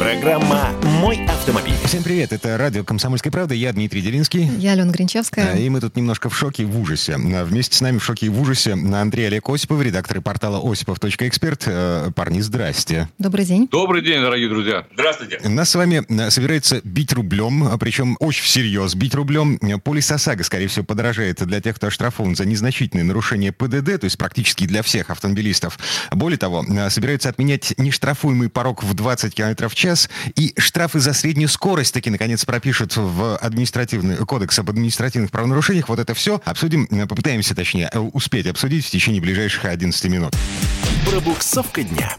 Программа «Мой автомобиль». Всем привет, это радио «Комсомольская правда», я Дмитрий Делинский. Я Алена Гринчевская. И мы тут немножко в шоке и в ужасе. Вместе с нами в шоке и в ужасе Андрей Олег Осипов, редактор портала осипов.эксперт. Э, парни, здрасте. Добрый день. Добрый день, дорогие друзья. Здравствуйте. Нас с вами э, собирается бить рублем, а причем очень всерьез бить рублем. Полис ОСАГО, скорее всего, подорожает для тех, кто оштрафован за незначительные нарушения ПДД, то есть практически для всех автомобилистов. Более того, э, собираются отменять нештрафуемый порог в 20 км в час и штрафы за среднюю скорость таки, наконец, пропишут в административный кодекс об административных правонарушениях. Вот это все обсудим, попытаемся, точнее, успеть обсудить в течение ближайших 11 минут. Пробуксовка дня.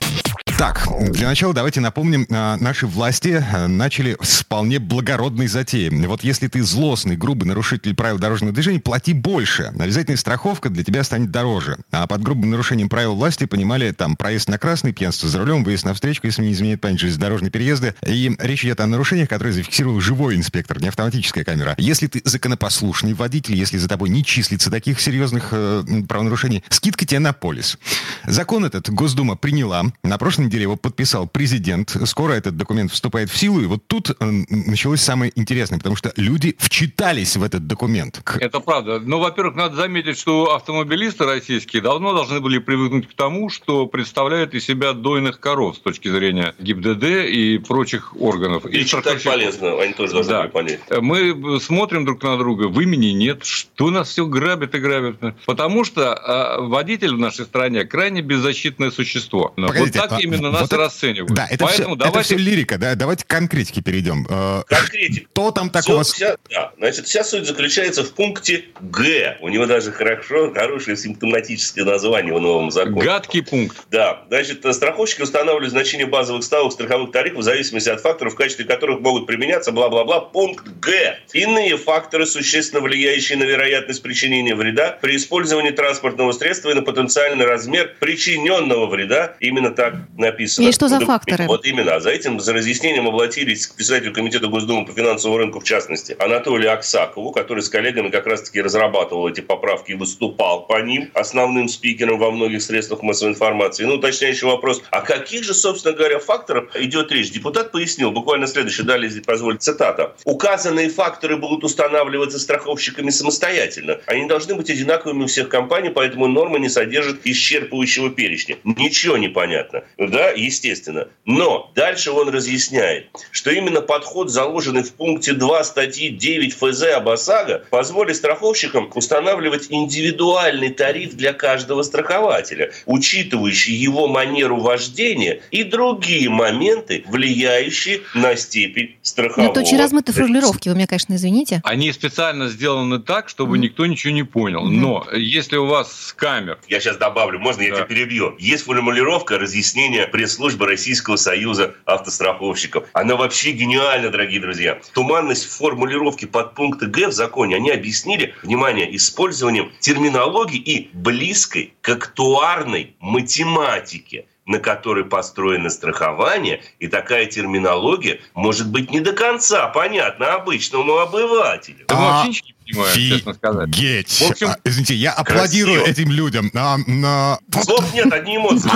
Так, для начала давайте напомним, а, наши власти а, начали с вполне благородной затеи. Вот если ты злостный, грубый нарушитель правил дорожного движения, плати больше. Обязательная страховка для тебя станет дороже. А под грубым нарушением правил власти понимали там проезд на красный, пьянство за рулем, выезд на встречку, если не изменяет память, железнодорожные переезды. И речь идет о нарушениях, которые зафиксировал живой инспектор, не автоматическая камера. Если ты законопослушный водитель, если за тобой не числится таких серьезных э, правонарушений, скидка тебе на полис. Закон этот Госдума приняла. На прошлой неделе его подписал президент. Скоро этот документ вступает в силу. И вот тут э, началось самое интересное, потому что люди вчитались в этот документ. Это правда. Но, во-первых, надо заметить, что автомобилисты российские давно должны были привыкнуть к тому, что представляют из себя дойных коров с точки зрения ГИБДД и прочих органов. И, и читать полезно, они тоже должны да. понять. Мы смотрим друг на друга, в имени нет, что нас все грабят и грабят. Потому что а, водитель в нашей стране крайне беззащитное существо. Погодите, вот так а, именно именно нас вот это, расценивают. Да, это, Поэтому все, давайте... это все лирика, да, давайте к конкретике перейдем. Э, Конкретик. Что там такого? Все, вся, да, значит, вся суть заключается в пункте Г. У него даже хорошо, хорошее симптоматическое название в новом законе. Гадкий пункт. Да, значит, страховщики устанавливают значение базовых ставок страховых тарифов в зависимости от факторов, в качестве которых могут применяться, бла-бла-бла, пункт Г. Иные факторы, существенно влияющие на вероятность причинения вреда при использовании транспортного средства и на потенциальный размер причиненного вреда. Именно так написано. И что за факторы? Вот именно. За этим, за разъяснением обратились к председателю Комитета Госдумы по финансовому рынку, в частности, Анатолию Аксакову, который с коллегами как раз-таки разрабатывал эти поправки и выступал по ним основным спикером во многих средствах массовой информации. Ну, уточняющий вопрос, о каких же, собственно говоря, факторах идет речь? Депутат пояснил, буквально следующее, далее здесь позволить цитата. Указанные факторы будут устанавливаться страховщиками самостоятельно. Они должны быть одинаковыми у всех компаний, поэтому норма не содержит исчерпывающего перечня. Ничего не понятно. Да, естественно. Но дальше он разъясняет, что именно подход, заложенный в пункте 2 статьи 9 ФЗ об ОСАГО, позволит страховщикам устанавливать индивидуальный тариф для каждого страхователя, учитывающий его манеру вождения и другие моменты, влияющие на степень страхового. Но это очень размытые формулировки, вы меня, конечно, извините. Они специально сделаны так, чтобы mm. никто ничего не понял. Mm. Но если у вас с камер... Я сейчас добавлю, можно я да. тебя перебью? Есть формулировка разъяснения пресс-службы Российского союза автостраховщиков. Она вообще гениальна, дорогие друзья. Туманность формулировки под пункты Г в законе они объяснили, внимание, использованием терминологии и близкой к актуарной математике на которой построено страхование, и такая терминология может быть не до конца понятна обычному обывателю. А, понимаю, честно сказать. В общем, а, извините, я аплодирую красиво. этим людям. А, а... Слов нет, одни эмоции.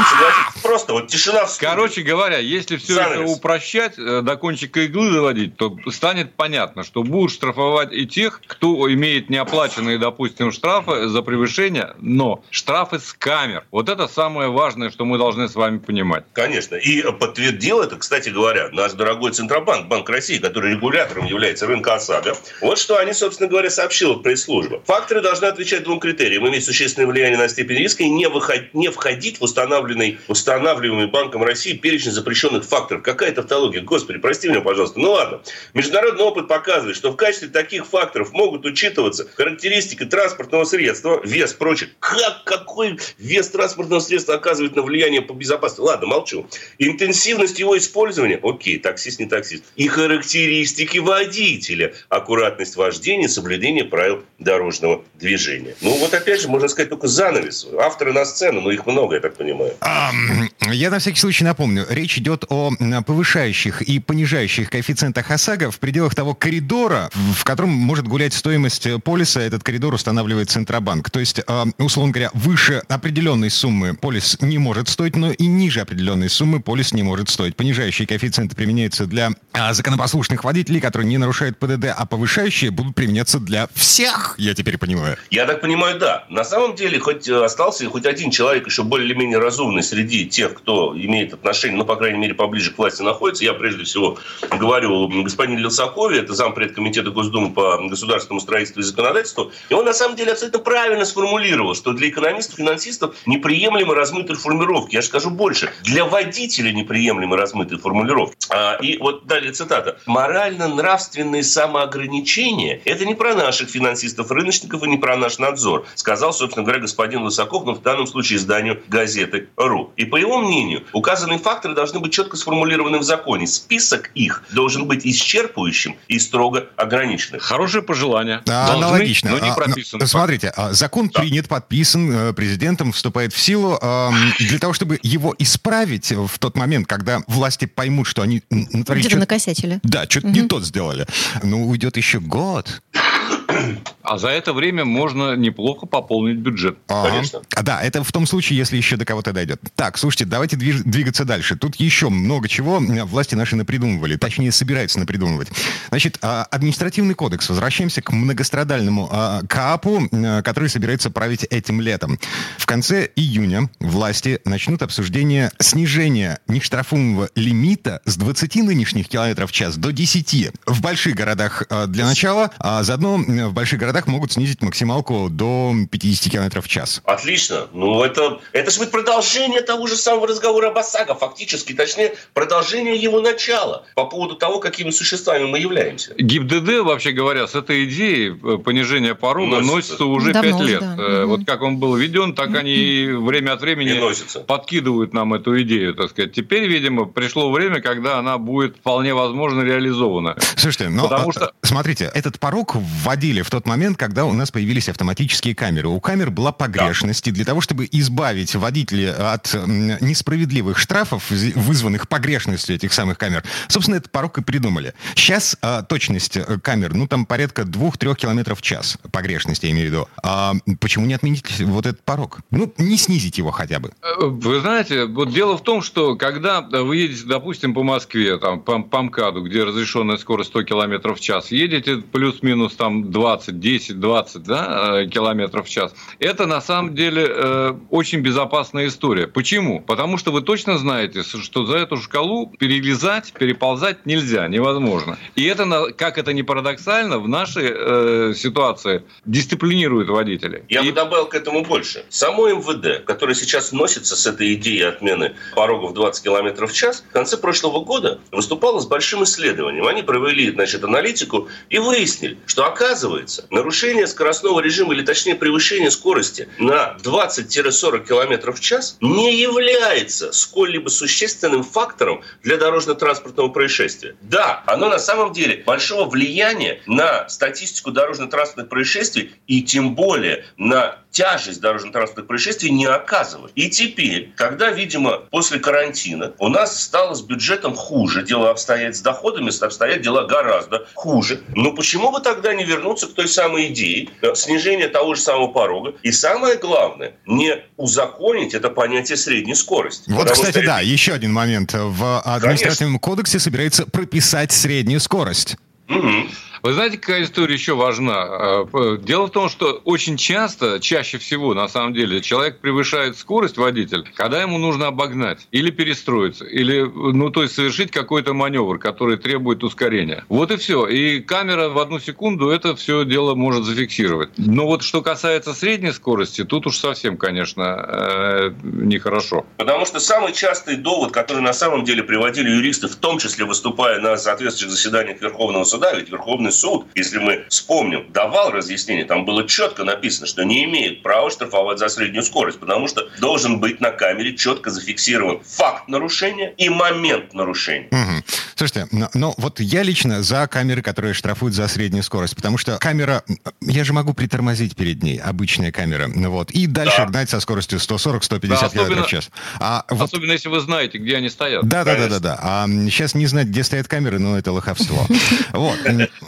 Просто вот тишина в Короче говоря, если все Занавес. это упрощать, э, до кончика иглы доводить, то станет понятно, что будут штрафовать и тех, кто имеет неоплаченные, допустим, штрафы за превышение, но штрафы с камер. Вот это самое важное, что мы должны с вами понимать. Конечно. И подтвердил это, кстати говоря, наш дорогой Центробанк, Банк России, который регулятором является рынка ОСАГО. Вот что они, собственно говоря, сообщила пресс-служба. Факторы должны отвечать двум критериям. Иметь существенное влияние на степень риска и не, выход... не входить в установленный, устанавливаемый Банком России перечень запрещенных факторов. Какая тавтология? Господи, прости меня, пожалуйста. Ну ладно. Международный опыт показывает, что в качестве таких факторов могут учитываться характеристики транспортного средства, вес, прочее. Как, какой вес транспортного средства оказывает на влияние по безопасности? Ладно, молчу. Интенсивность его использования, окей, таксист, не таксист. И характеристики водителя, аккуратность вождения, соблюдение соблюдение правил дорожного движения. Ну, вот опять же, можно сказать, только занавес. Авторы на сцену, но их много, я так понимаю. А, Я на всякий случай напомню, речь идет о повышающих и понижающих коэффициентах ОСАГО в пределах того коридора, в котором может гулять стоимость полиса. Этот коридор устанавливает Центробанк. То есть, условно говоря, выше определенной суммы полис не может стоить, но и ниже определенной суммы полис не может стоить. Понижающие коэффициенты применяются для а, законопослушных водителей, которые не нарушают ПДД, а повышающие будут применяться для всех, я теперь понимаю. Я так понимаю, да. На самом деле, хоть э, остался хоть один человек еще более-менее разумный среди тех, кто имеет отношение, ну, по крайней мере, поближе к власти находится, я прежде всего говорю господин Лилсакове, это зампред комитета Госдумы по государственному строительству и законодательству, и он на самом деле абсолютно правильно сформулировал, что для экономистов, финансистов неприемлемы размытые формулировки. Я же скажу больше, для водителя неприемлемы размытые формулировки. А, и вот далее цитата. Морально-нравственные самоограничения – это не про наших финансистов-рыночников и не про наш надзор, сказал, собственно говоря, господин Лысаков, но в данном случае изданию газеты «Ру». И по его мнению, указанные факторы должны быть четко сформулированы в законе. Список их должен быть исчерпывающим и строго ограниченным. Хорошее пожелание. А, Должны, аналогично. но не а, прописано. А, смотрите, закон да. принят, подписан э, президентом, вступает в силу. Для того, чтобы его исправить в тот момент, когда власти поймут, что они. Где-то накосячили. Да, что-то угу. не тот сделали. Ну, уйдет еще год. А за это время можно неплохо пополнить бюджет. Ага. Конечно. А, да, это в том случае, если еще до кого-то дойдет. Так, слушайте, давайте движ- двигаться дальше. Тут еще много чего власти наши напридумывали. Точнее, собираются напридумывать. Значит, а, административный кодекс. Возвращаемся к многострадальному а, КАПу, который собирается править этим летом. В конце июня власти начнут обсуждение снижения нештрафуемого лимита с 20 нынешних километров в час до 10 в больших городах для начала, а заодно в больших городах могут снизить максималку до 50 км в час. Отлично. Ну, это, это же будет продолжение того же самого разговора об ОСАГО, фактически. Точнее, продолжение его начала по поводу того, какими существами мы являемся. ГИБДД, вообще говоря, с этой идеей э, понижения порога носится, носится уже Давно 5 лет. Да. Вот как он был введен, так они время от времени подкидывают нам эту идею, так сказать. Теперь, видимо, пришло время, когда она будет вполне возможно реализована. Слушайте, но Потому что... смотрите, этот порог вводили в тот момент, когда у нас появились автоматические камеры. У камер была погрешность, и для того, чтобы избавить водителей от несправедливых штрафов, вызванных погрешностью этих самых камер, собственно, этот порог и придумали. Сейчас а, точность э, камер, ну, там порядка 2-3 километров в час погрешности, я имею в виду. А почему не отменить вот этот порог? Ну, не снизить его хотя бы. Э, вы знаете, вот дело в том, что когда вы едете, допустим, по Москве, там, по, по МКАДу, где разрешенная скорость 100 километров в час, едете плюс-минус там 20, 10, 20 да, э, километров в час. Это на самом деле э, очень безопасная история. Почему? Потому что вы точно знаете, что за эту шкалу перелезать, переползать нельзя, невозможно. И это, как это ни парадоксально, в нашей э, ситуации дисциплинирует водителей. Я И... бы добавил к этому больше. Само МВД, которое сейчас носится с этой идеей отмены порогов 20 км в час, в конце прошлого года выступало с большим исследованием. Они провели значит, аналитику и выяснили, что оказывается, нарушение скоростного режима, или точнее превышение скорости на 20-40 км в час не является сколь-либо существенным фактором для дорожно-транспортного происшествия. Да, оно на самом деле большого влияния на статистику дорожно-транспортных происшествий и тем более на тяжесть дорожно-транспортных происшествий не оказывает. И теперь, когда, видимо, после карантина у нас стало с бюджетом хуже, дело обстоят с доходами, обстоят дела гораздо хуже, ну почему бы тогда не вернуться к той самой идее э, снижения того же самого порога? И самое главное, не узаконить это понятие средней скорости. Вот, кстати, что... да, еще один момент. В административном Конечно. кодексе собирается прописать среднюю скорость. Угу. Вы знаете, какая история еще важна? А, дело в том, что очень часто, чаще всего, на самом деле, человек превышает скорость, водитель, когда ему нужно обогнать или перестроиться, или, ну, то есть совершить какой-то маневр, который требует ускорения. Вот и все. И камера в одну секунду это все дело может зафиксировать. Но вот что касается средней скорости, тут уж совсем, конечно, э, нехорошо. Потому что самый частый довод, который на самом деле приводили юристы, в том числе выступая на соответствующих заседаниях Верховного суда, ведь Верховный суд, если мы вспомним, давал разъяснение, там было четко написано, что не имеет права штрафовать за среднюю скорость, потому что должен быть на камере четко зафиксирован факт нарушения и момент нарушения. Угу. Слушайте, но, но вот я лично за камеры, которые штрафуют за среднюю скорость, потому что камера, я же могу притормозить перед ней, обычная камера, ну вот, и дальше да. гнать со скоростью 140-150 да, км в час. А вот... Особенно если вы знаете, где они стоят. Да, да, да, да, да. А сейчас не знать, где стоят камеры, ну это лоховство. Вот.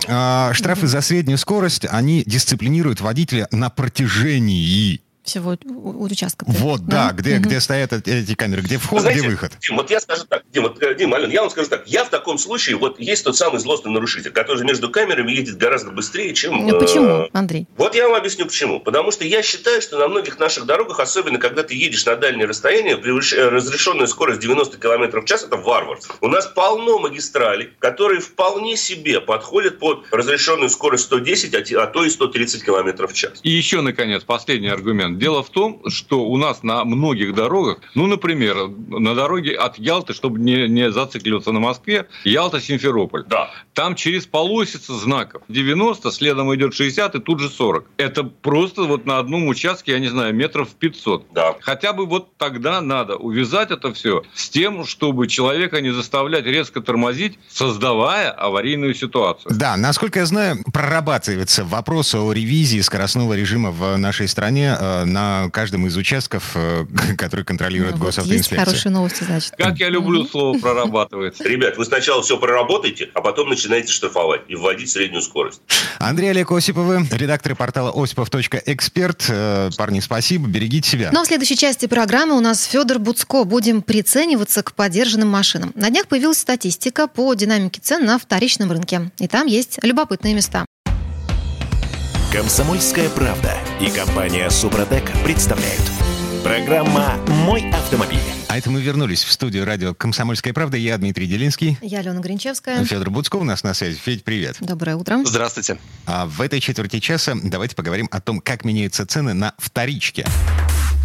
А, штрафы за среднюю скорость, они дисциплинируют водителя на протяжении всего участка. Вот, да, да где, угу. где стоят эти камеры, где вход, Знаете, где выход. Дим, вот я скажу так, Дим, вот, э, Дим, Ален, я вам скажу так, я в таком случае, вот есть тот самый злостный нарушитель, который между камерами едет гораздо быстрее, чем... Ну, почему, э, Андрей? Вот я вам объясню, почему. Потому что я считаю, что на многих наших дорогах, особенно когда ты едешь на дальние расстояния, э, разрешенная скорость 90 км в час – это варварство. У нас полно магистралей, которые вполне себе подходят под разрешенную скорость 110, а, а то и 130 км в час. И еще, наконец, последний аргумент. Дело в том, что у нас на многих дорогах, ну, например, на дороге от Ялты, чтобы не, не зацикливаться на Москве, Ялта-Симферополь. Да. Там через полосица знаков 90, следом идет 60 и тут же 40. Это просто вот на одном участке, я не знаю, метров 500. Да. Хотя бы вот тогда надо увязать это все с тем, чтобы человека не заставлять резко тормозить, создавая аварийную ситуацию. Да, насколько я знаю, прорабатывается вопрос о ревизии скоростного режима в нашей стране э, на каждом из участков, э, который контролирует ну, госавтоинспекция. Вот есть хорошие новости, значит. Как я люблю слово «прорабатывается». Ребят, вы сначала все проработаете, а потом начинаете штрафовать и вводить среднюю скорость. Андрей Олег Осиповы, редактор портала осипов.эксперт. Э, парни, спасибо, берегите себя. Ну а в следующей части программы у нас Федор Буцко. Будем прицениваться к подержанным машинам. На днях появилась статистика по динамике цен на вторичном рынке. И там есть любопытные места. Комсомольская правда и компания Супротек представляют. Программа «Мой автомобиль». А это мы вернулись в студию радио «Комсомольская правда». Я Дмитрий Делинский. Я Алена Гринчевская. Федор Буцко у нас на связи. Федь, привет. Доброе утро. Здравствуйте. А в этой четверти часа давайте поговорим о том, как меняются цены на вторичке.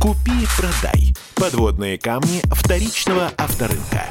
Купи-продай. Подводные камни вторичного авторынка.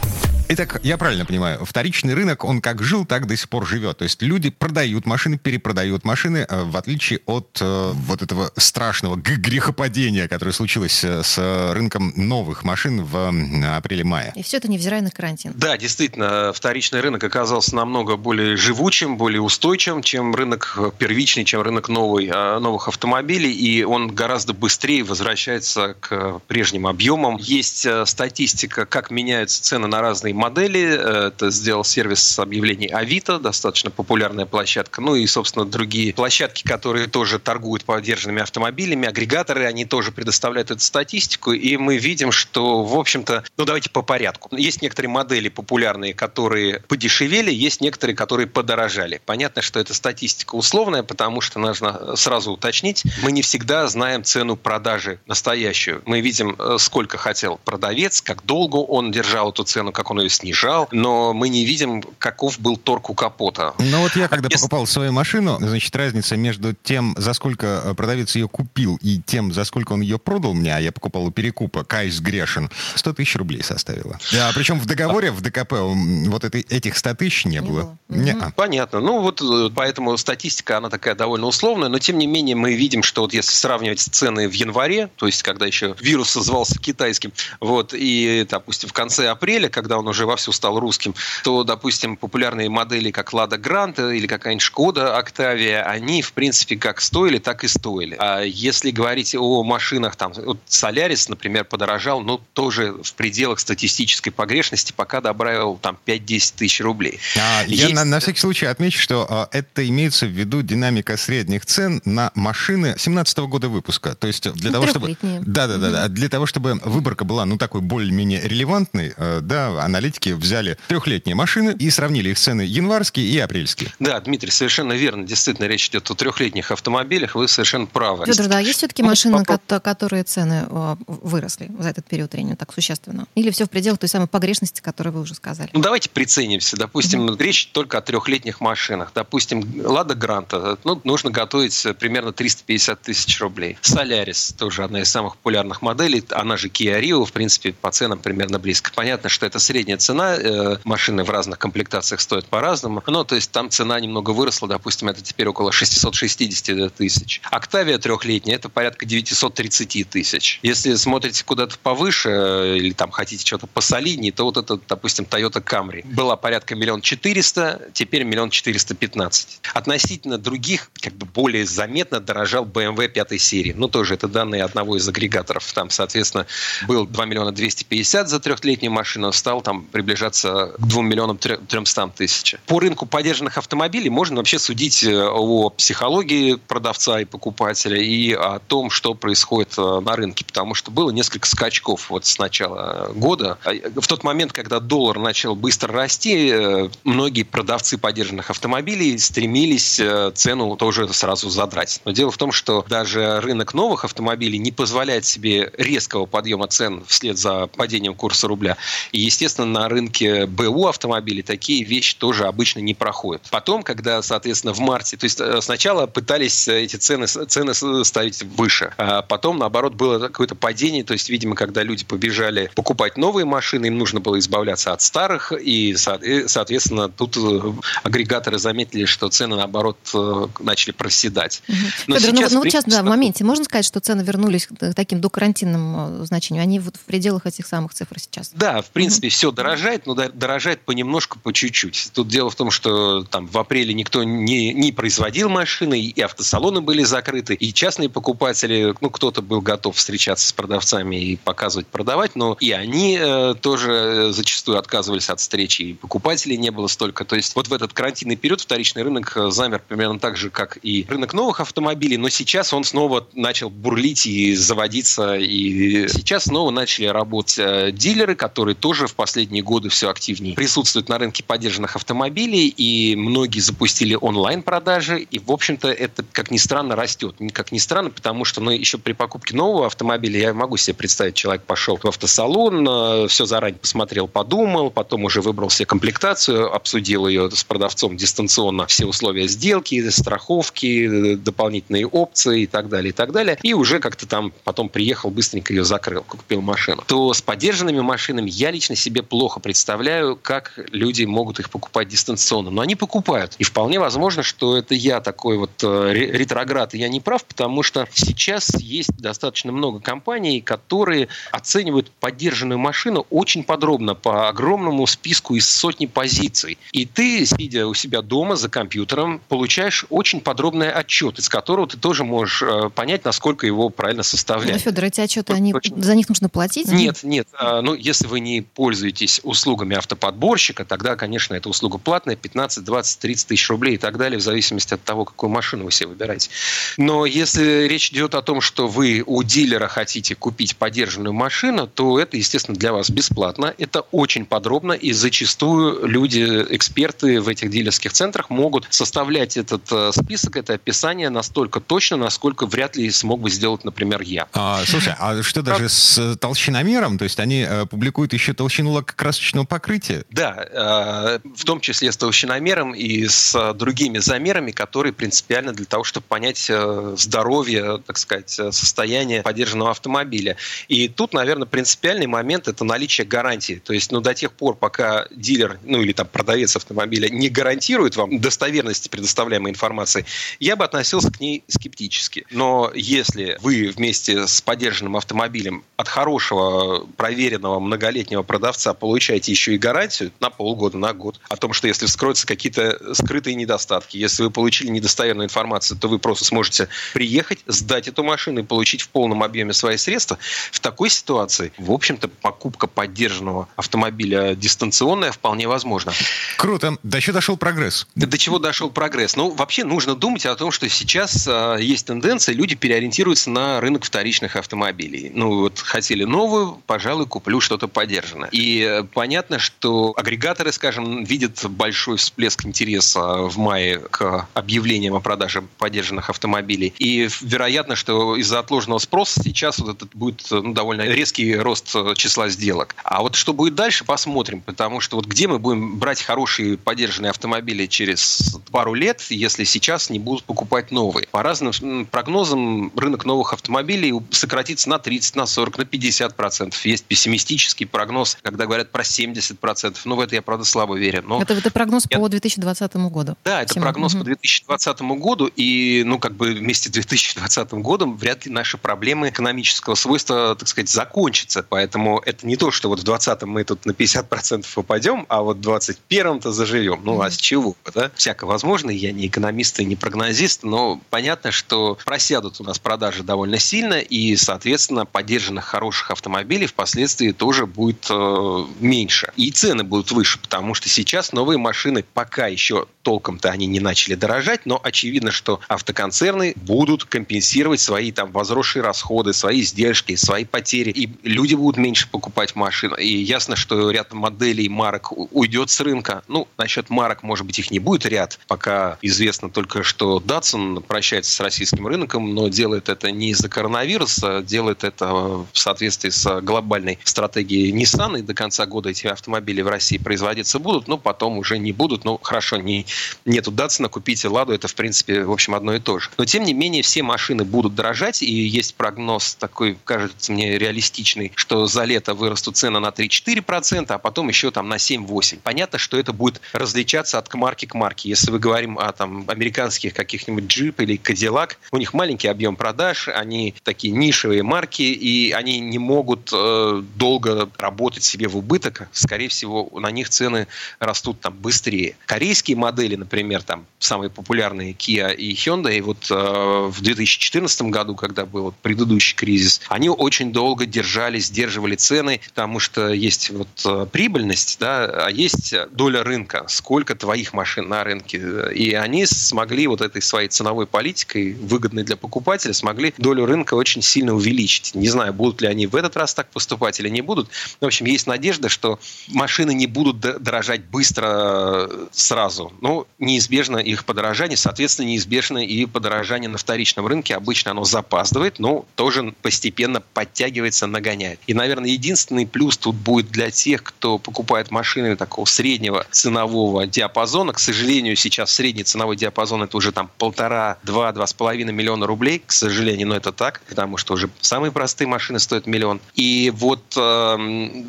Итак, я правильно понимаю, вторичный рынок, он как жил, так до сих пор живет. То есть люди продают машины, перепродают машины, э, в отличие от э, вот этого страшного грехопадения, которое случилось э, с рынком новых машин в апреле-мае. И все это невзирая на карантин. Да, действительно, вторичный рынок оказался намного более живучим, более устойчивым, чем рынок первичный, чем рынок новый, новых автомобилей, и он гораздо быстрее возвращается к прежним объемам. Есть статистика, как меняются цены на разные модели. Это сделал сервис объявлений Авито, достаточно популярная площадка. Ну и, собственно, другие площадки, которые тоже торгуют поддержанными автомобилями, агрегаторы, они тоже предоставляют эту статистику. И мы видим, что, в общем-то, ну давайте по порядку. Есть некоторые модели популярные, которые подешевели, есть некоторые, которые подорожали. Понятно, что эта статистика условная, потому что нужно сразу уточнить, мы не всегда знаем цену продажи настоящую. Мы видим, э, сколько хотел продавец, как долго он держал эту цену, как он ее снижал, но мы не видим, каков был торг у капота. Ну вот я когда Если... покупал свою машину, значит, разница между тем, за сколько э, продавец ее купил, и тем, за сколько он ее продал мне, а я покупал у перекупа, кайс грешен, 100 тысяч рублей составила. Да, причем в договоре, в ДКП вот этой, этих 100 тысяч не, не было. Не -а. Понятно. Ну вот э, поэтому статистика, она такая довольно условная, но тем не менее мы видим, что вот если сравнивать цены в январе, то есть когда еще вирус созвался китайским, вот, и, допустим, в конце апреля, когда он уже вовсю стал русским, то, допустим, популярные модели, как Лада Гранта или какая-нибудь Шкода Октавия, они, в принципе, как стоили, так и стоили. А если говорить о машинах, там, вот Солярис, например, подорожал, но тоже в пределах статистической погрешности, пока добавил там 5-10 тысяч рублей. А, Есть... Я на, на всякий случай отмечу, что а, это имеется в виду динамика средних цен на машины 17 года выпуска. То есть для ну, того, чтобы... Да, да, да, да. Для того, чтобы выборка была, ну, такой более-менее релевантной, э, да, аналитики взяли трехлетние машины и сравнили их цены январские и апрельские. Да, Дмитрий, совершенно верно. Действительно, речь идет о трехлетних автомобилях. Вы совершенно правы. Федор, да, есть все-таки машины, которые цены э, выросли за этот период времени так существенно? Или все в пределах той самой погрешности, которую вы уже сказали? Ну, давайте приценимся. Допустим, mm-hmm. речь только о трехлетних машинах. Допустим, Лада Гранта, ну, нужно готовить примерно 350 тысяч рублей. Солярис, тоже одна из самых популярных моделей, она же Kia Rio, в принципе, по ценам примерно близко. Понятно, что это средняя трехлетняя цена. Э, машины в разных комплектациях стоят по-разному. Ну, то есть там цена немного выросла, допустим, это теперь около 660 тысяч. Октавия трехлетняя, это порядка 930 тысяч. Если смотрите куда-то повыше э, или там хотите что-то посолиднее, то вот это, допустим, Toyota Camry была порядка миллион четыреста, теперь миллион четыреста пятнадцать. Относительно других, как бы более заметно дорожал BMW пятой серии. Ну, тоже это данные одного из агрегаторов. Там, соответственно, был 2 миллиона 250 за трехлетнюю машину, стал там приближаться к 2 миллионам 300 тысяч. По рынку поддержанных автомобилей можно вообще судить э, о психологии продавца и покупателя и о том, что происходит э, на рынке, потому что было несколько скачков вот с начала года. А, в тот момент, когда доллар начал быстро расти, э, многие продавцы поддержанных автомобилей стремились цену тоже сразу задрать. Но дело в том, что даже рынок новых автомобилей не позволяет себе резкого подъема цен вслед за падением курса рубля. И, естественно, на рынке БУ автомобилей такие вещи тоже обычно не проходят. Потом, когда, соответственно, в марте, то есть э, сначала пытались эти цены, цены ставить выше, а потом, наоборот, было какое-то падение, то есть, видимо, когда люди побежали покупать новые машины, им нужно было избавляться от старых, и, соответственно, тут э, агрегаторы заметили, что цены, наоборот, э, начали проседать. Но Федор, сейчас, ну, ну, сейчас, да, в моменте, можно сказать, что цены вернулись к таким докарантинным значению? Они вот в пределах этих самых цифр сейчас? Да, в принципе, угу. все дорожает, но дорожает понемножку, по чуть-чуть. Тут дело в том, что там в апреле никто не, не производил машины, и автосалоны были закрыты, и частные покупатели, ну, кто-то был готов встречаться с продавцами и показывать, продавать, но и они э, тоже зачастую отказывались от встречи, и покупателей не было столько. То есть вот в этот карантинный период вторичный рынок э, замер примерно так же, как и рынок новых автомобилей, но сейчас он снова начал бурлить и заводиться, и сейчас снова начали работать э, дилеры, которые тоже в последние годы все активнее присутствуют на рынке поддержанных автомобилей, и многие запустили онлайн-продажи, и, в общем-то, это, как ни странно, растет. Как ни странно, потому что ну, еще при покупке нового автомобиля я могу себе представить, человек пошел в автосалон, э, все заранее посмотрел, подумал, потом уже выбрал себе комплектацию, обсудил ее с продавцом дистанционно, все условия сделки, страховки, дополнительные опции и так далее, и так далее, и уже как-то там потом приехал, быстренько ее закрыл, купил машину. То с поддержанными машинами я лично себе плохо представляю, как люди могут их покупать дистанционно. Но они покупают. И вполне возможно, что это я такой вот э, ретроград, и я не прав, потому что сейчас есть достаточно много компаний, которые оценивают поддержанную машину очень подробно, по огромному списку из сотни позиций. И ты, сидя у себя дома за компьютером, получаешь очень подробный отчет, из которого ты тоже можешь э, понять, насколько его правильно составлять. Ну, Федор, эти отчеты, они, за них нужно платить? Нет, нет. А, ну, если вы не пользуетесь услугами автоподборщика, тогда, конечно, эта услуга платная, 15, 20, 30 тысяч рублей и так далее, в зависимости от того, какую машину вы себе выбираете. Но если речь идет о том, что вы у дилера хотите купить поддержанную машину, то это, естественно, для вас бесплатно. Это очень подробно, и зачастую люди, эксперты в этих дилерских центрах могут составлять этот э, список, это описание настолько точно, насколько вряд ли смог бы сделать, например, я. А, слушай, а что даже с толщиномером? То есть они э, публикуют еще толщину лакокрасочного покрытия? Да, э, в том числе с толщиномером и с другими замерами, которые принципиально для того, чтобы понять э, здоровье, так сказать, состояние поддержанного автомобиля. И тут, наверное, принципиальный момент – это наличие гарантии. То есть, ну, до тех пор, пока дилер, ну, или там продавец автомобиля не гарантирует вам достоверности предоставляемой информации, я бы относился к ней скептически. Но если вы вместе с поддержанным автомобилем от хорошего, проверенного, многолетнего продавца получаете еще и гарантию на полгода, на год, о том, что если вскроются какие-то скрытые недостатки, если вы получили недостоверную информацию, то вы просто сможете приехать, сдать эту машину и получить в полном объеме свои средства. В такой ситуации, в общем-то, покупка поддержанного автомобиля дистанционная вполне возможна. Круто. До чего дошел прогресс? До чего дошел прогресс? Ну, вообще нужно думать о том, что сейчас э, есть тенденция, люди переориентируются на рынок вторичных автомобилей. Ну, вот хотели новую, пожалуй, куплю что-то поддержанное. И э, понятно, что агрегаторы, скажем, видят большой всплеск интереса в мае к объявлениям о продаже поддержанных автомобилей. И вероятно, что из-за отложенного спроса сейчас вот этот будет ну, довольно резкий рост числа сделок. А вот что будет дальше, посмотрим. Потому что вот где мы будем брать хорошие поддержанные автомобили через пару лет, если сейчас не будут покупать новые. По разным прогнозам рынок новых автомобилей сократится на 30, на 40, на 50 процентов. Есть пессимистический прогноз, когда говорят, говорят про 70%. Ну, в это я, правда, слабо верю. Но это, это прогноз я... по 2020 году. Да, это Всему. прогноз угу. по 2020 году. И, ну, как бы вместе с 2020 годом вряд ли наши проблемы экономического свойства, так сказать, закончатся. Поэтому это не то, что вот в 2020 мы тут на 50% упадем, а вот в 2021-то заживем. Ну, а с чего? Да? Всяко возможно. Я не экономист и не прогнозист, но понятно, что просядут у нас продажи довольно сильно, и, соответственно, поддержанных хороших автомобилей впоследствии тоже будет э, меньше. И цены будут выше, потому что сейчас новые машины пока еще толком-то они не начали дорожать, но очевидно, что автоконцерны будут компенсировать свои там возросшие расходы, свои издержки, свои потери, и люди будут меньше покупать машин. И ясно, что ряд моделей марок уйдет с рынка. Ну, насчет марок, может быть, их не будет ряд. Пока известно только, что Datsun прощается с российским рынком, но делает это не из-за коронавируса, делает это в соответствии с глобальной стратегией Nissan, и до конца года эти автомобили в России производиться будут, но потом уже не будут. Ну, хорошо, не, нету Datsun, купите Ладу, это, в принципе, в общем, одно и то же. Но, тем не менее, все машины будут дорожать, и есть прогноз такой, кажется мне, реалистичный, что за лето вырастут цены на 3-4%, а потом еще там на 7-8%. Понятно, что это будет различаться от марки к марке. Если вы говорим о там американских каких-нибудь Jeep или Cadillac, у них маленький объем продаж, они такие нишевые марки, и они не могут э, долго работать себе в убыток. Скорее всего, на них цены растут там быстрее. Корейские модели, например, там самые популярные Kia и Hyundai, вот э, в 2014 году, когда был предыдущий кризис, они очень долго держали, сдерживали цены, потому что есть вот э, прибыльность, да, а есть доля рынка, сколько твоих машин на рынке. И они смогли вот этой своей ценовой политикой, выгодной для покупателя, смогли долю рынка очень сильно увеличить. Не знаю, будут ли они в этот раз так поступать или не будут. В общем, есть надежда, что машины не будут дорожать быстро сразу. Но неизбежно их подорожание, соответственно, неизбежно и подорожание на вторичном рынке. Обычно оно запаздывает, но тоже постепенно подтягивается, нагоняет. И, наверное, единственный плюс тут будет для тех, кто покупает машины такого среднего ценового диапазона. К сожалению, сейчас средний ценовой диапазон это уже там полтора, два, два с половиной миллиона рублей. К сожалению, но это так, потому что уже самые простые машины стоят миллион. И вот э,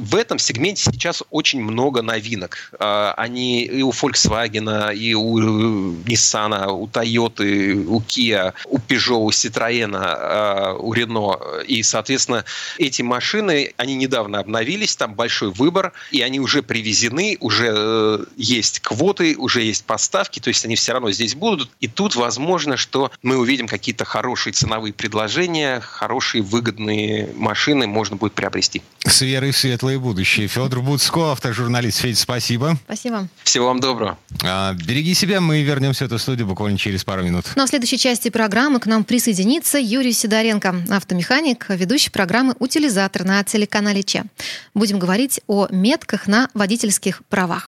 в этом сегменте сейчас очень много новинок. Э, они и у Volkswagen, и у Nissan, у Toyota, у Kia, у Peugeot, у Citroёn, э, у Renault. И, соответственно, эти машины, они недавно обновились, там большой выбор, и они уже привезены, уже э, есть квоты, уже есть поставки, то есть они все равно здесь будут. И тут возможно, что мы увидим какие-то хорошие ценовые предложения, хорошие выгодные машины можно будет приобрести. С верой в светлое будущее. Федор Буцко, автожурналист. Федь, спасибо. Спасибо. Всего вам доброго. А, береги себя, мы вернемся в эту студию буквально через пару минут. Ну а в следующей части программы к нам присоединится Юрий Сидоренко, автомеханик, ведущий программы «Утилизатор» на телеканале ЧЕ. Будем говорить о метках на водительских правах.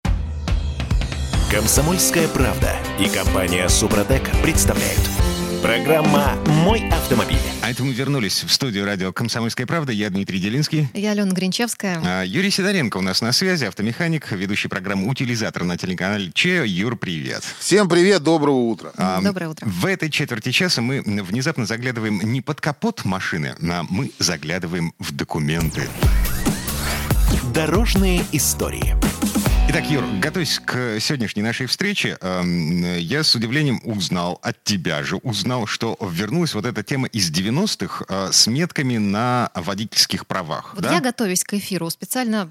Комсомольская правда и компания «Супротек» представляют – Программа «Мой автомобиль». А это мы вернулись в студию радио «Комсомольская правда». Я Дмитрий Делинский. Я Алена Гринчевская. А, Юрий Сидоренко у нас на связи, автомеханик, ведущий программу «Утилизатор» на телеканале Че. Юр, привет. Всем привет, доброго утра. А, Доброе утро. В этой четверти часа мы внезапно заглядываем не под капот машины, а мы заглядываем в документы. Дорожные истории. Итак, Юр, готовясь к сегодняшней нашей встрече, э, я с удивлением узнал от тебя же, узнал, что вернулась вот эта тема из 90-х э, с метками на водительских правах. Вот да? я готовюсь к эфиру специально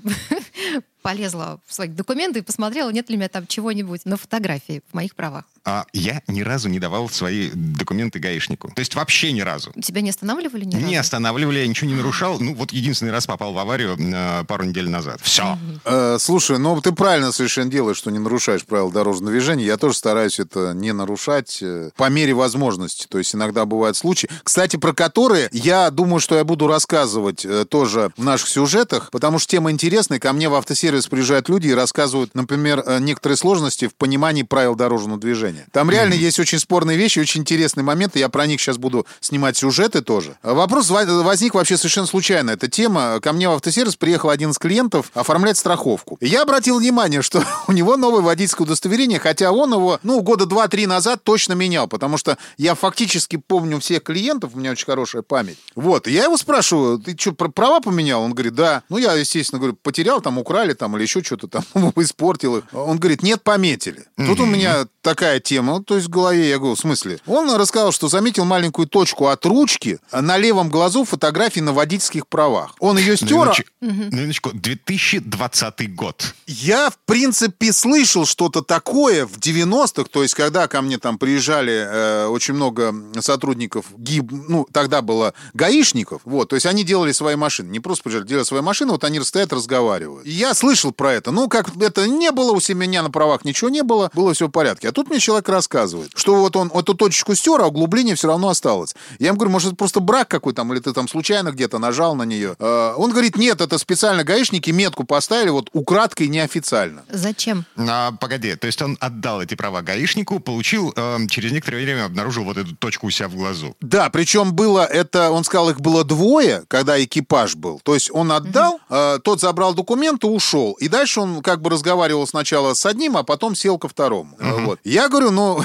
полезла в свои документы и посмотрела, нет ли у меня там чего-нибудь на фотографии в моих правах. А я ни разу не давал свои документы гаишнику. То есть вообще ни разу. Тебя не останавливали ни Не разу? останавливали, я ничего не нарушал. Ну, вот единственный раз попал в аварию э, пару недель назад. Все. Э, слушай, ну ты правильно совершенно делаешь, что не нарушаешь правила дорожного движения. Я тоже стараюсь это не нарушать э, по мере возможности. То есть иногда бывают случаи, кстати, про которые я думаю, что я буду рассказывать э, тоже в наших сюжетах, потому что тема интересная. Ко мне в автосервис автосервис приезжают люди и рассказывают, например, э, некоторые сложности в понимании правил дорожного движения. Там реально mm-hmm. есть очень спорные вещи, очень интересные моменты. Я про них сейчас буду снимать сюжеты тоже. Вопрос возник вообще совершенно случайно. Эта тема. Ко мне в автосервис приехал один из клиентов оформлять страховку. Я обратил внимание, что у него новое водительское удостоверение, хотя он его, ну, года два-три назад точно менял, потому что я фактически помню всех клиентов, у меня очень хорошая память. Вот, я его спрашиваю, ты что, права поменял? Он говорит, да. Ну, я, естественно, говорю, потерял, там, украли, там, или еще что-то там, испортил их. Он говорит, нет, пометили. Тут у меня такая тема, то есть в голове, я говорю, в смысле? Он рассказал, что заметил маленькую точку от ручки на левом глазу фотографии на водительских правах. Он ее стер... На минуточку, 2020 год. Я, в принципе, слышал что-то такое в 90-х, то есть когда ко мне там приезжали э, очень много сотрудников ГИБ, ну, тогда было гаишников, вот, то есть они делали свои машины, не просто приезжали, делали свои машины, вот они стоят, разговаривают. И я слышал про это, ну, как это не было у меня на правах, ничего не было, было все в порядке. А тут мне человек рассказывает, что вот он эту точечку стер, а углубление все равно осталось. Я ему говорю, может, это просто брак какой там, или ты там случайно где-то нажал на нее. А, он говорит, нет, это специально гаишники метку поставили, вот украдкой неофициально. Зачем? А, погоди, то есть он отдал эти права гаишнику, получил, э, через некоторое время обнаружил вот эту точку у себя в глазу. Да, причем было это, он сказал, их было двое, когда экипаж был. То есть он отдал, mm-hmm. э, тот забрал документы, ушел. И дальше он как бы разговаривал сначала с одним, а потом сел ко второму. Mm-hmm. Вот. Я говорю, ну,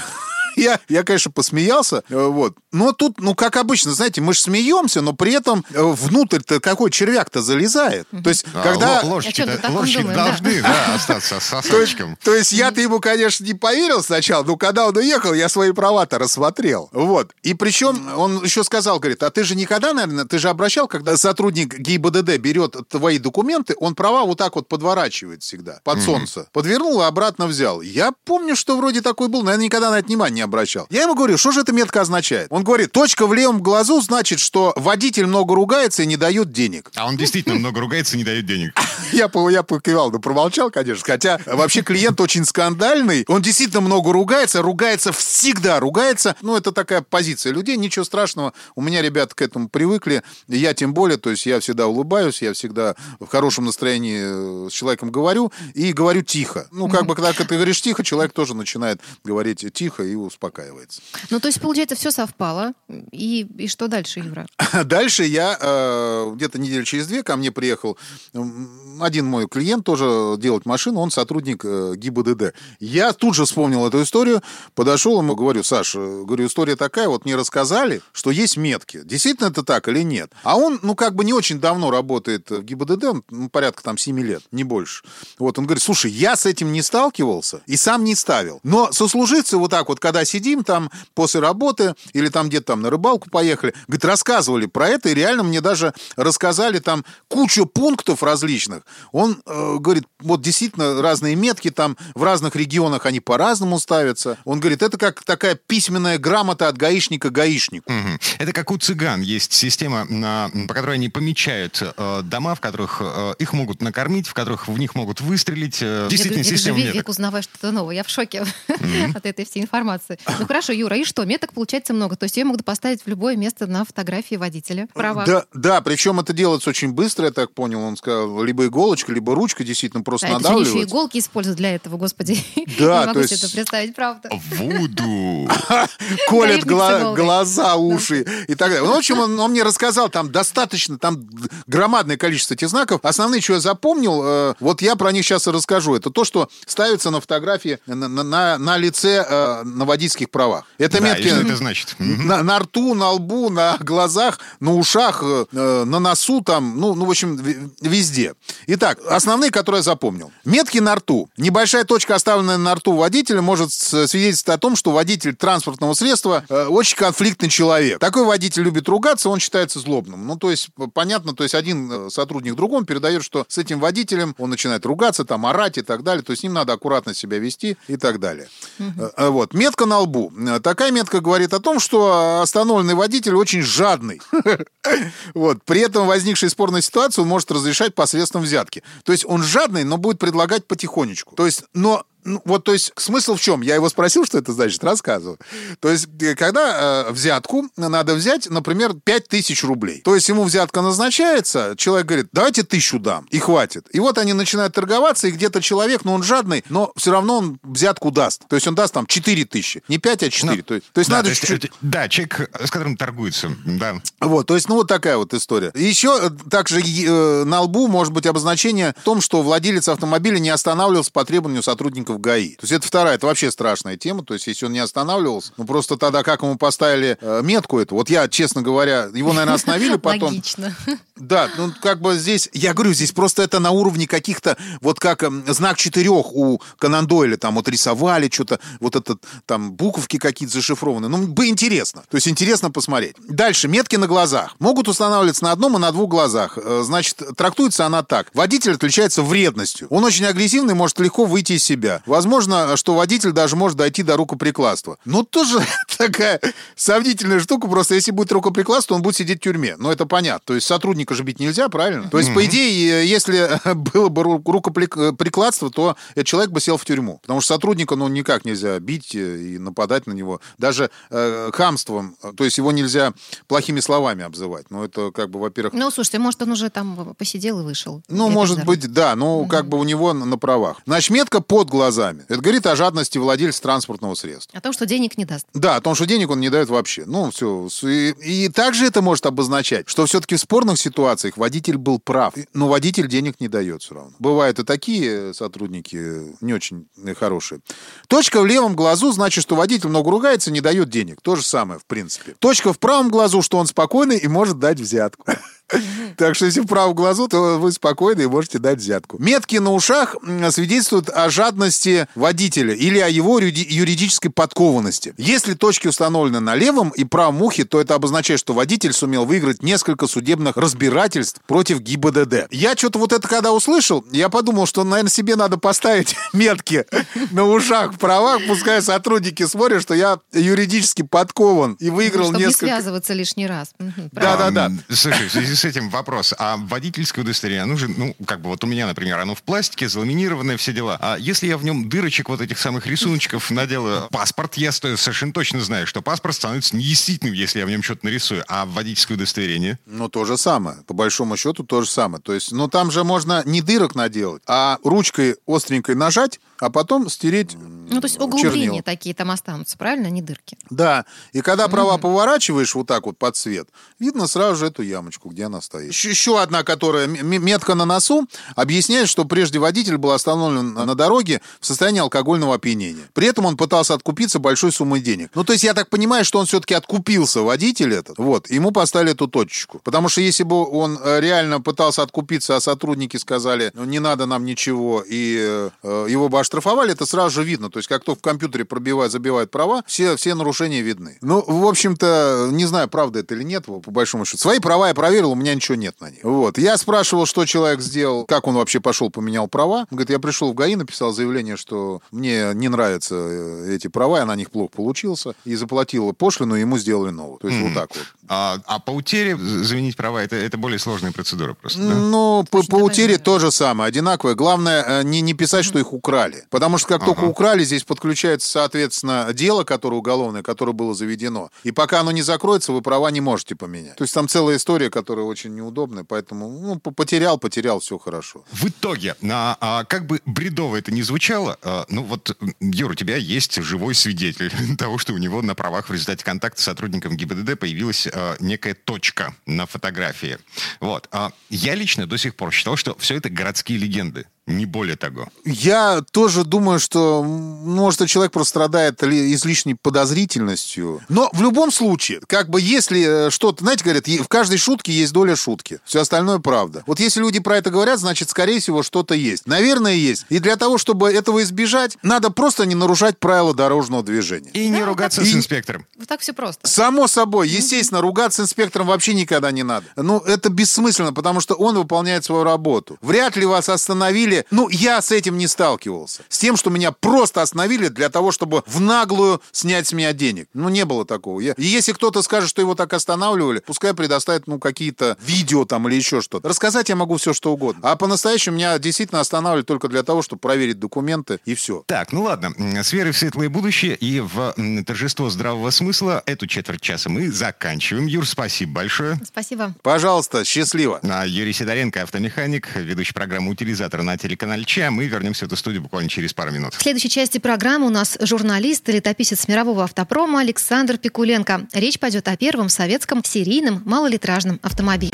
я, я, конечно, посмеялся, э, вот. Но тут, ну, как обычно, знаете, мы же смеемся, но при этом э, внутрь-то какой червяк-то залезает. То есть, а, когда... Ложки, ложки должны, да, остаться с сосочком. То, то есть, я-то ему, конечно, не поверил сначала, но когда он уехал, я свои права-то рассмотрел. Вот. И причем он еще сказал, говорит, а ты же никогда, наверное, ты же обращал, когда сотрудник ГИБДД берет твои документы, он права вот так вот подворачивает всегда, под солнце. Подвернул, и обратно взял. Я помню, что вроде такой был, наверное, никогда на это внимание не обращал. Я ему говорю, что же эта метка означает? Он говорит, точка в левом глазу значит, что водитель много ругается и не дает денег. А он действительно много ругается и не дает денег. Я, я покивал, да промолчал, конечно. Хотя вообще клиент очень скандальный. Он действительно много ругается, ругается всегда, ругается. Ну, это такая позиция людей, ничего страшного. У меня ребята к этому привыкли. Я тем более, то есть я всегда улыбаюсь, я всегда в хорошем настроении э, с человеком говорю и говорю тихо. Ну, как бы, когда ты говоришь тихо, человек тоже начинает говорить тихо и успокаивается. Ну, то есть, получается, все совпало. И, и что дальше, Юра? Дальше я э, где-то неделю через две ко мне приехал один мой клиент тоже делать машину, он сотрудник э, ГИБДД. Я тут же вспомнил эту историю, подошел ему, говорю, Саш, э, говорю, история такая, вот мне рассказали, что есть метки. Действительно это так или нет? А он, ну, как бы не очень давно работает в ГИБДД, ну, порядка там 7 лет, не больше. Вот он говорит, слушай, я с этим не сталкивался и сам не ставил. Но сослуживцы вот так вот, когда сидим там после работы или там где-то там на рыбалку поехали, говорит, рассказывали про это, и реально мне даже рассказали там кучу пунктов различных. Он э, говорит, вот действительно разные метки там, в разных регионах они по-разному ставятся. Он говорит, это как такая письменная грамота от гаишника гаишнику. Угу. Это как у цыган есть система, на, по которой они помечают э, дома, в которых э, их могут накормить, в которых в них могут выстрелить. Э, действительно, век, система век, век узнавая что-то новое. Я в шоке от этой всей информации. Ну хорошо, Юра, и что? Меток получается много. То есть ее могут поставить в любое место на фотографии водителя. Права. Да, да, причем это делается очень быстро, я так понял. Он сказал, либо иголочка, либо ручка действительно просто а надавливать. Это еще иголки используют для этого, господи. Да, Не могу то есть... себе это представить, правда. Вуду. Колят глаза, уши и так далее. Ну, в общем, он, он мне рассказал, там достаточно, там громадное количество этих знаков. Основные, что я запомнил, э, вот я про них сейчас и расскажу. Это то, что ставится на фотографии на, на, на лице э, на водительских правах. Это да, метки это значит? На, на рту, на лбу, на глазах, на ушах, э, на носу, там, ну, ну, в общем, везде. Итак, основные, которые я запомнил. Метки на рту. Небольшая точка, оставленная на рту водителя, может свидетельствовать о том, что водитель транспортного средства э, очень конфликтный человек. Такой водитель любит ругаться, он считается злобным. Ну, то есть, понятно, то есть один э, сотрудник другому передает, что с этим водителем он начинает ругаться, там, орать и так далее. То есть, с ним надо аккуратно себя вести и так далее. Угу. Вот. Метка на лбу. Такая метка говорит о том, что остановленный водитель очень жадный. Вот. При этом возникшей спорной ситуации он может разрешать посредством взятки. То есть он жадный, но будет предлагать потихонечку. То есть, но Ну, вот, то есть, смысл в чем? Я его спросил, что это значит, рассказываю. То есть, э, когда э, взятку надо взять, например, 5000 рублей. То есть, ему взятка назначается, человек говорит, давайте тысячу дам, и хватит. И вот они начинают торговаться, и где-то человек, ну, он жадный, но все равно он взятку даст. То есть, он даст там 4 тысячи. Не 5, а 4. Ну, то есть, то есть да, надо то есть, чуть-чуть... Да, человек, с которым торгуется, да. Вот, то есть, ну, вот такая вот история. Еще э, также э, на лбу может быть обозначение в том, что владелец автомобиля не останавливался по требованию сотрудников ГАИ. То есть, это вторая, это вообще страшная тема. То есть, если он не останавливался, ну, просто тогда как ему поставили э, метку эту? Вот я, честно говоря, его, наверное, остановили потом. Логично. Да, ну, как бы здесь, я говорю, здесь просто это на уровне каких-то, вот как знак четырех у Конан Дойля, там вот рисовали что-то, вот этот, там, буковки какие-то зашифрованы. Ну, бы интересно. То есть, интересно посмотреть. Дальше, метки на глазах. Могут устанавливаться на одном и на двух глазах. Э, значит, трактуется она так. Водитель отличается вредностью. Он очень агрессивный, может легко выйти из себя. Возможно, что водитель даже может дойти до рукоприкладства. Ну, тоже такая сомнительная штука. Просто если будет рукоприкладство, он будет сидеть в тюрьме. Но это понятно. То есть сотрудника же бить нельзя, правильно? То есть, по идее, если было бы рукоприкладство, то этот человек бы сел в тюрьму. Потому что сотрудника, ну, никак нельзя бить и нападать на него. Даже э, хамством. То есть его нельзя плохими словами обзывать. Ну, это как бы, во-первых... Ну, слушайте, может, он уже там посидел и вышел. Ну, может быть, да. Ну, как бы у него на правах. Значит, метка под глазами. Это говорит о жадности владельца транспортного средства. О том, что денег не даст. Да, о том, что денег он не дает вообще. Ну, все. И, и также это может обозначать, что все-таки в спорных ситуациях водитель был прав, но водитель денег не дает все равно. Бывают и такие сотрудники не очень хорошие. Точка в левом глазу значит, что водитель много ругается, не дает денег. То же самое, в принципе. Точка в правом глазу, что он спокойный и может дать взятку. Так что если в правом глазу, то вы спокойны и можете дать взятку. Метки на ушах свидетельствуют о жадности водителя или о его юридической подкованности. Если точки установлены на левом и правом ухе, то это обозначает, что водитель сумел выиграть несколько судебных разбирательств против ГИБДД. Я что-то вот это когда услышал, я подумал, что, наверное, себе надо поставить метки на ушах в правах, пускай сотрудники смотрят, что я юридически подкован и выиграл Чтобы несколько... не связываться лишний раз. Да-да-да. Слушай, в связи с этим вопрос. А водительское удостоверение, же, ну, как бы вот у меня, например, оно в пластике, заламинированное, все дела. А если я в нем дырочек вот этих самых рисуночков наделаю, паспорт, я совершенно точно знаю, что паспорт становится неестественным, если я в нем что-то нарисую. А водительское удостоверение? Ну, то же самое. По большому счету, то же самое. То есть, ну, там же можно не дырок наделать, а ручкой остренькой нажать, а потом стереть Ну, то есть углубления чернил. такие там останутся, правильно, не дырки? Да. И когда права поворачиваешь вот так вот под цвет, видно сразу же эту ямочку, где она стоит. Еще, еще одна, которая метка на носу, объясняет, что прежде водитель был остановлен на дороге в состоянии алкогольного опьянения. При этом он пытался откупиться большой суммой денег. Ну, то есть я так понимаю, что он все-таки откупился, водитель этот. Вот. Ему поставили эту точечку. Потому что если бы он э, реально пытался откупиться, а сотрудники сказали, ну, не надо нам ничего, и э, его бы оштрафовали, это сразу же видно. То есть как только в компьютере пробивают, забивают права, все, все нарушения видны. Ну, в общем-то, не знаю, правда это или нет, по большому счету. Свои права я проверил, у меня ничего нет на них. Вот. Я спрашивал, что человек сделал, как он вообще пошел, поменял права. Он говорит, я пришел в ГАИ, написал заявление, что мне не нравятся э, эти права, я на них плохо получился, и заплатил пошлину, и ему сделали новую. То есть mm. вот так вот. А, а по утере заменить права, это, это более сложная процедура просто, да? Ну, по, по утере то же самое, одинаковое. Главное, э, не, не писать, что их украли. Потому что как ага. только украли, здесь подключается, соответственно, дело, которое уголовное, которое было заведено. И пока оно не закроется, вы права не можете поменять. То есть там целая история, которая очень неудобная, поэтому ну, потерял, потерял, все хорошо. В итоге, а, а, как бы бредово это ни звучало, а, ну вот, Юр, у тебя есть живой свидетель того, что у него на правах в результате контакта с сотрудником ГИБДД появилась а, некая точка на фотографии. Вот. А, я лично до сих пор считал, что все это городские легенды. Не более того. Я тоже думаю, что, может, человек просто страдает излишней подозрительностью. Но в любом случае, как бы если э, что-то, знаете, говорят, в каждой шутке есть доля шутки. Все остальное правда. Вот если люди про это говорят, значит, скорее всего, что-то есть. Наверное, есть. И для того, чтобы этого избежать, надо просто не нарушать правила дорожного движения. И не ругаться и... с инспектором. Вот так все просто. Само собой. Естественно, ругаться с инспектором вообще никогда не надо. Ну, это бессмысленно, потому что он выполняет свою работу. Вряд ли вас остановили Ну, я с этим не сталкивался. С тем, что меня просто остановили для того, чтобы в наглую снять с меня денег. Ну, не было такого. Я... И если кто-то скажет, что его так останавливали, пускай предоставит, ну, какие-то видео там или еще что-то. Рассказать я могу все, что угодно. А по-настоящему меня действительно останавливали только для того, чтобы проверить документы и все. Так, ну ладно. С верой в светлое будущее и в торжество здравого смысла эту четверть часа мы заканчиваем. Юр, спасибо большое. Спасибо. Пожалуйста, счастливо. А Юрий Сидоренко, автомеханик, ведущий программы «Утилизатор» на телеканале ЧА. Мы вернемся в эту студию буквально через пару минут. В следующей части программы у нас журналист и летописец мирового автопрома Александр Пикуленко. Речь пойдет о первом советском серийном малолитражном автомобиле.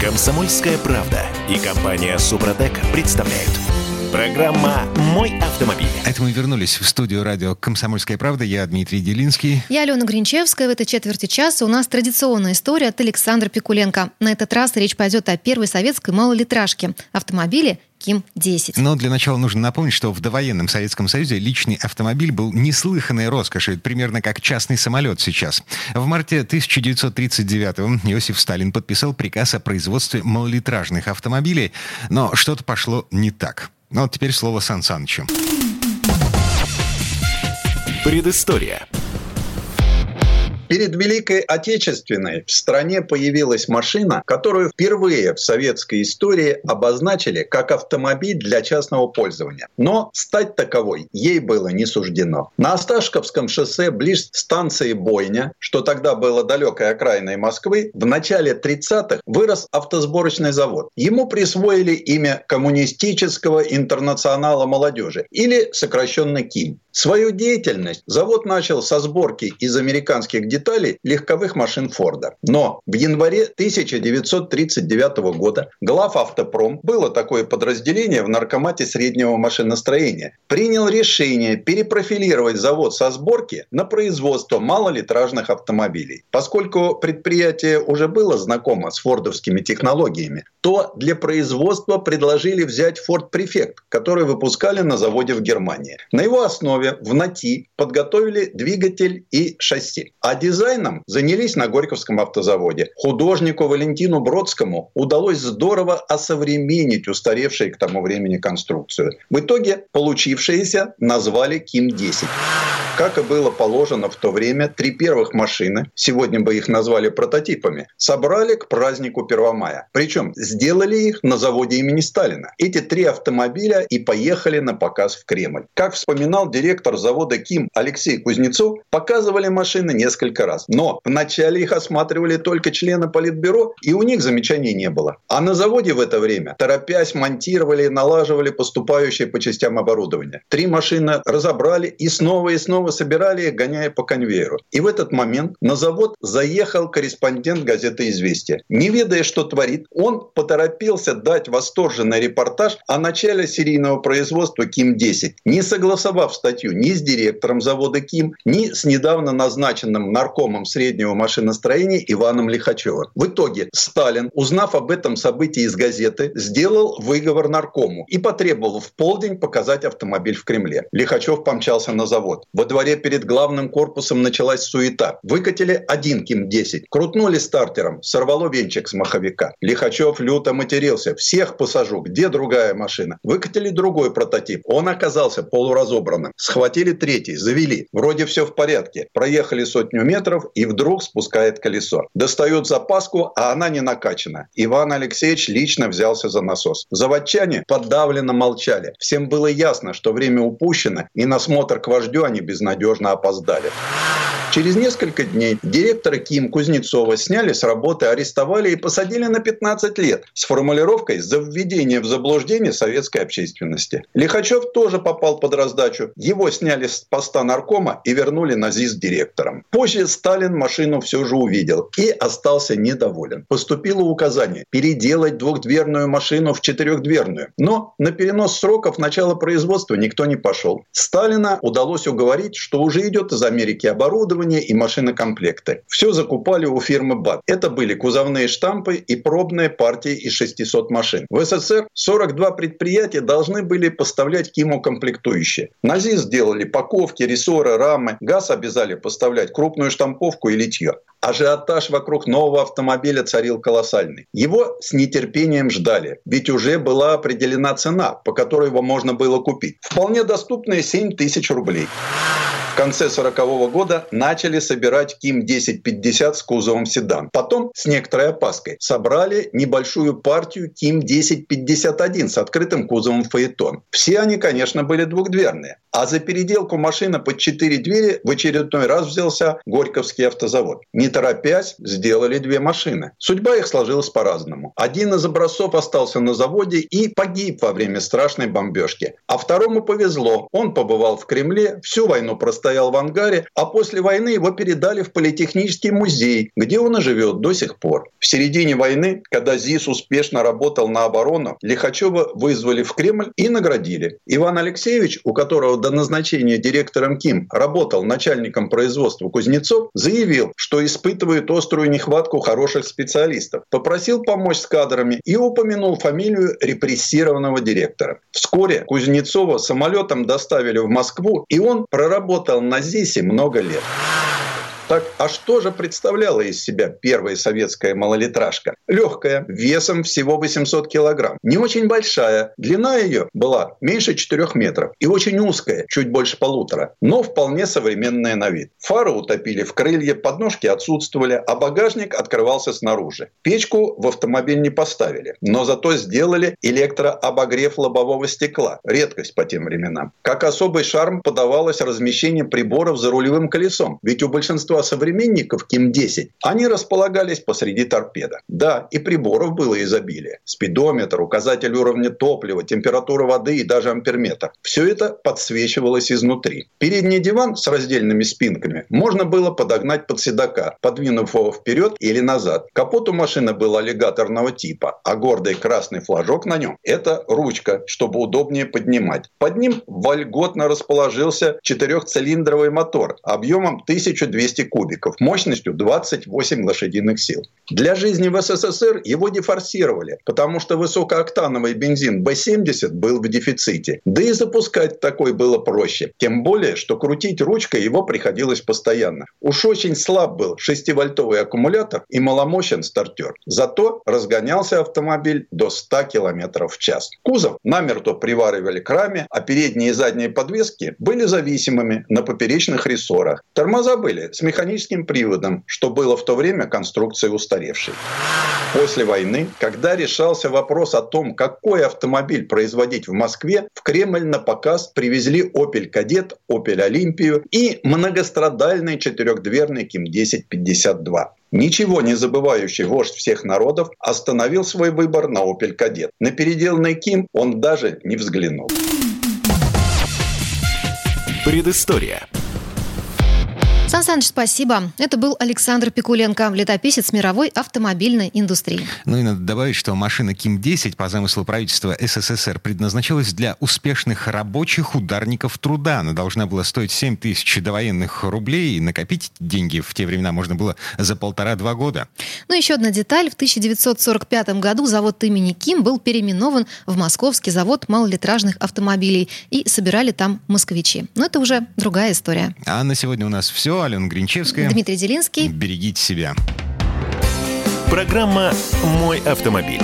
Комсомольская правда и компания «Супротек» представляют – Программа «Мой автомобиль». Это мы вернулись в студию радио «Комсомольская правда». Я Дмитрий Делинский. Я Алена Гринчевская. В этой четверти часа у нас традиционная история от Александра Пикуленко. На этот раз речь пойдет о первой советской малолитражке – автомобиле Ким-10. Но для начала нужно напомнить, что в довоенном Советском Союзе личный автомобиль был неслыханной роскошью, примерно как частный самолет сейчас. В марте 1939-го Иосиф Сталин подписал приказ о производстве малолитражных автомобилей, но что-то пошло не так. Ну вот теперь слово Сан Санычу. Предыстория. Перед Великой Отечественной в стране появилась машина, которую впервые в советской истории обозначили как автомобиль для частного пользования. Но стать таковой ей было не суждено. На Осташковском шоссе близ станции Бойня, что тогда было далекой окраиной Москвы, в начале 30-х вырос автосборочный завод. Ему присвоили имя Коммунистического интернационала молодежи или сокращенно КИМ. Свою деятельность завод начал со сборки из американских деталей легковых машин Форда. Но в январе 1939 года глав Автопром, было такое подразделение в наркомате среднего машиностроения, принял решение перепрофилировать завод со сборки на производство малолитражных автомобилей. Поскольку предприятие уже было знакомо с фордовскими технологиями, то для производства предложили взять Ford Prefect, который выпускали на заводе в Германии. На его основе основе в НАТИ подготовили двигатель и шасси. А дизайном занялись на Горьковском автозаводе. Художнику Валентину Бродскому удалось здорово осовременить устаревшие к тому времени конструкцию. В итоге получившиеся назвали Ким-10. Как и было положено в то время, три первых машины, сегодня бы их назвали прототипами, собрали к празднику Первомая. Причем сделали их на заводе имени Сталина. Эти три автомобиля и поехали на показ в Кремль. Как вспоминал директор директор завода КИМ Алексей Кузнецов показывали машины несколько раз. Но вначале их осматривали только члены Политбюро, и у них замечаний не было. А на заводе в это время, торопясь, монтировали и налаживали поступающие по частям оборудование. Три машины разобрали и снова и снова собирали их, гоняя по конвейеру. И в этот момент на завод заехал корреспондент газеты «Известия». Не ведая, что творит, он поторопился дать восторженный репортаж о начале серийного производства КИМ-10, не согласовав статью статью ни с директором завода КИМ, ни с недавно назначенным наркомом среднего машиностроения Иваном Лихачевым. В итоге Сталин, узнав об этом событии из газеты, сделал выговор наркому и потребовал в полдень показать автомобиль в Кремле. Лихачев помчался на завод. Во дворе перед главным корпусом началась суета. Выкатили один КИМ-10, крутнули стартером, сорвало венчик с маховика. Лихачев люто матерился. Всех посажу, где другая машина? Выкатили другой прототип. Он оказался полуразобранным. С Схватили третий, завели. Вроде все в порядке. Проехали сотню метров и вдруг спускает колесо. Достают запаску, а она не накачана. Иван Алексеевич лично взялся за насос. Заводчане подавленно молчали. Всем было ясно, что время упущено, и на смотр к вождю они безнадежно опоздали. Через несколько дней директора Ким Кузнецова сняли с работы, арестовали и посадили на 15 лет с формулировкой «за введение в заблуждение советской общественности». Лихачев тоже попал под раздачу. Его сняли с поста наркома и вернули на ЗИС директором. Позже Сталин машину все же увидел и остался недоволен. Поступило указание переделать двухдверную машину в четырехдверную. Но на перенос сроков начала производства никто не пошел. Сталина удалось уговорить, что уже идет из Америки оборудование, оборудование и машинокомплекты. Все закупали у фирмы БАТ. Это были кузовные штампы и пробные партии из 600 машин. В СССР 42 предприятия должны были поставлять КИМу комплектующие. На ЗИС сделали паковки, рессоры, рамы. ГАЗ обязали поставлять крупную штамповку и литье. Ажиотаж вокруг нового автомобиля царил колоссальный. Его с нетерпением ждали, ведь уже была определена цена, по которой его можно было купить. Вполне доступные 7 тысяч рублей. В конце 1940 года начали собирать КИМ-1050 с кузовом седан. Потом, с некоторой опаской, собрали небольшую партию КИМ-1051 с открытым кузовом фаэтон. Все они, конечно, были двухдверные. А за переделку машины под четыре двери в очередной раз взялся Горьковский автозавод. Не торопясь, сделали две машины. Судьба их сложилась по-разному. Один из образцов остался на заводе и погиб во время страшной бомбежки. А второму повезло. Он побывал в Кремле, всю войну простоял в ангаре, а после войны его передали в Политехнический музей, где он и живет до сих пор. В середине войны, когда ЗИС успешно работал на оборону, Лихачева вызвали в Кремль и наградили. Иван Алексеевич, у которого до назначения директором КИМ работал начальником производства Кузнецов, заявил, что испытывает острую нехватку хороших специалистов. Попросил помочь с кадрами и упомянул фамилию репрессированного директора. Вскоре Кузнецова самолетом доставили в Москву, и он проработал на ЗИСе много лет. Так, а что же представляла из себя первая советская малолитражка? Легкая, весом всего 800 килограмм. Не очень большая. Длина ее была меньше 4 метров. И очень узкая, чуть больше полутора. Но вполне современная на вид. Фары утопили в крылья, подножки отсутствовали, а багажник открывался снаружи. Печку в автомобиль не поставили. Но зато сделали электрообогрев лобового стекла. Редкость по тем временам. Как особый шарм подавалось размещение приборов за рулевым колесом. Ведь у большинства большинства современников Ким-10, они располагались посреди торпеда. Да, и приборов было изобилие. Спидометр, указатель уровня топлива, температура воды и даже амперметр. Все это подсвечивалось изнутри. Передний диван с раздельными спинками можно было подогнать под седока, подвинув его вперед или назад. Капот у машины был аллигаторного типа, а гордый красный флажок на нем – это ручка, чтобы удобнее поднимать. Под ним вольготно расположился четырехцилиндровый мотор объемом 1200 кубиков мощностью 28 лошадиных сил. Для жизни в СССР его дефорсировали, потому что высокооктановый бензин Б-70 был в дефиците. Да и запускать такой было проще. Тем более, что крутить ручкой его приходилось постоянно. Уж очень слаб был 6-вольтовый аккумулятор и маломощен стартер. Зато разгонялся автомобиль до 100 км в час. Кузов намертво приваривали к раме, а передние и задние подвески были зависимыми на поперечных рессорах. Тормоза были с механическим приводом, что было в то время конструкцией устаревшей. После войны, когда решался вопрос о том, какой автомобиль производить в Москве, в Кремль на показ привезли Opel Kadett, Opel Олимпию и многострадальный четырехдверный Ким 1052. Ничего не забывающий вождь всех народов остановил свой выбор на Opel Kadett. На переделанный Ким он даже не взглянул. Предыстория. Сан Саныч, спасибо. Это был Александр Пикуленко, летописец мировой автомобильной индустрии. Ну и надо добавить, что машина Ким-10 по замыслу правительства СССР предназначалась для успешных рабочих ударников труда. Она должна была стоить 7 тысяч довоенных рублей, и накопить деньги в те времена можно было за полтора-два года. Ну, еще одна деталь. В 1945 году завод имени Ким был переименован в Московский завод малолитражных автомобилей, и собирали там москвичи. Но это уже другая история. А на сегодня у нас все. Алена Гринчевская. Дмитрий Делинский. Берегите себя. Программа «Мой автомобиль».